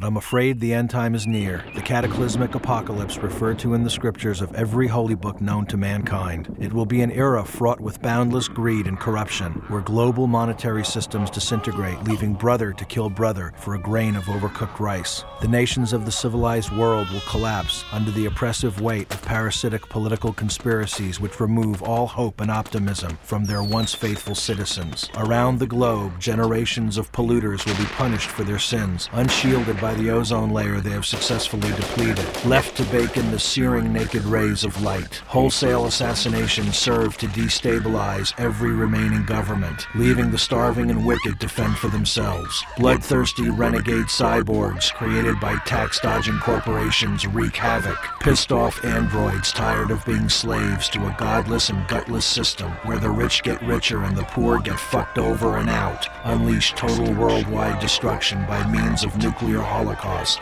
But I'm afraid the end time is near, the cataclysmic apocalypse referred to in the scriptures of every holy book known to mankind. It will be an era fraught with boundless greed and corruption, where global monetary systems disintegrate, leaving brother to kill brother for a grain of overcooked rice. The nations of the civilized world will collapse under the oppressive weight of parasitic political conspiracies which remove all hope and optimism from their once faithful citizens. Around the globe, generations of polluters will be punished for their sins, unshielded by the ozone layer they have successfully depleted, left to bake in the searing naked rays of light. Wholesale assassinations serve to destabilize every remaining government, leaving the starving and wicked to fend for themselves. Bloodthirsty renegade cyborgs created by tax dodging corporations wreak havoc. Pissed off androids tired of being slaves to a godless and gutless system where the rich get richer and the poor get fucked over and out. Unleash total worldwide destruction by means of nuclear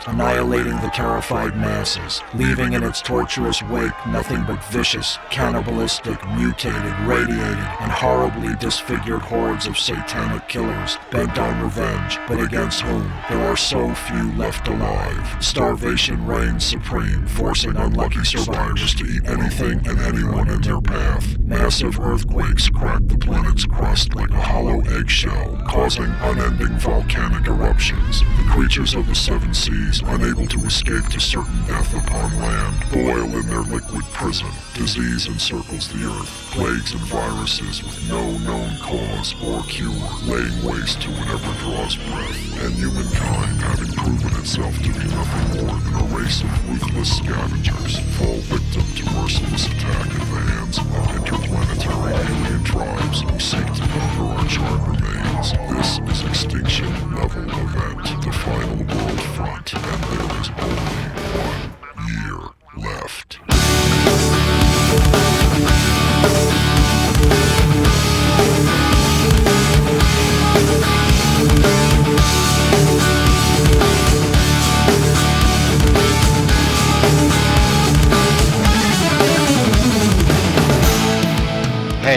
annihilating the terrified masses, leaving in its torturous wake nothing but vicious, cannibalistic, mutated, radiated, and horribly disfigured hordes of satanic killers bent on revenge, but against whom there are so few left alive. Starvation reigns supreme, forcing unlucky survivors to eat anything and anyone in their path. Massive earthquakes crack the planet's crust like a hollow eggshell, causing unending volcanic eruptions. The creatures of the seven seas, unable to escape to certain death upon land, boil in their liquid prison. Disease encircles the earth, plagues and viruses with no known cause or cure, laying waste to whatever draws breath. And humankind, having proven itself to be nothing more than a race of ruthless scavengers, fall victim to merciless attack at the hands of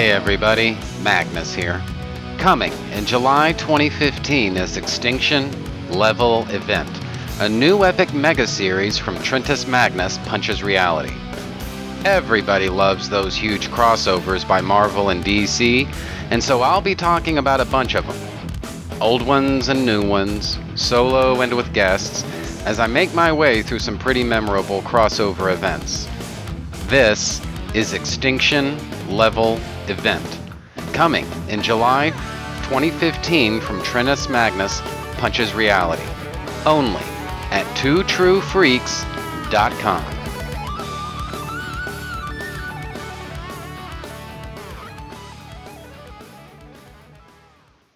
Hey everybody, Magnus here. Coming in July 2015 is Extinction Level Event, a new epic mega series from Trentus Magnus Punches Reality. Everybody loves those huge crossovers by Marvel and DC, and so I'll be talking about a bunch of them. Old ones and new ones, solo and with guests, as I make my way through some pretty memorable crossover events. This is Extinction Level Event, coming in July 2015 from Trinus Magnus Punches Reality, only at twotruefreaks.com.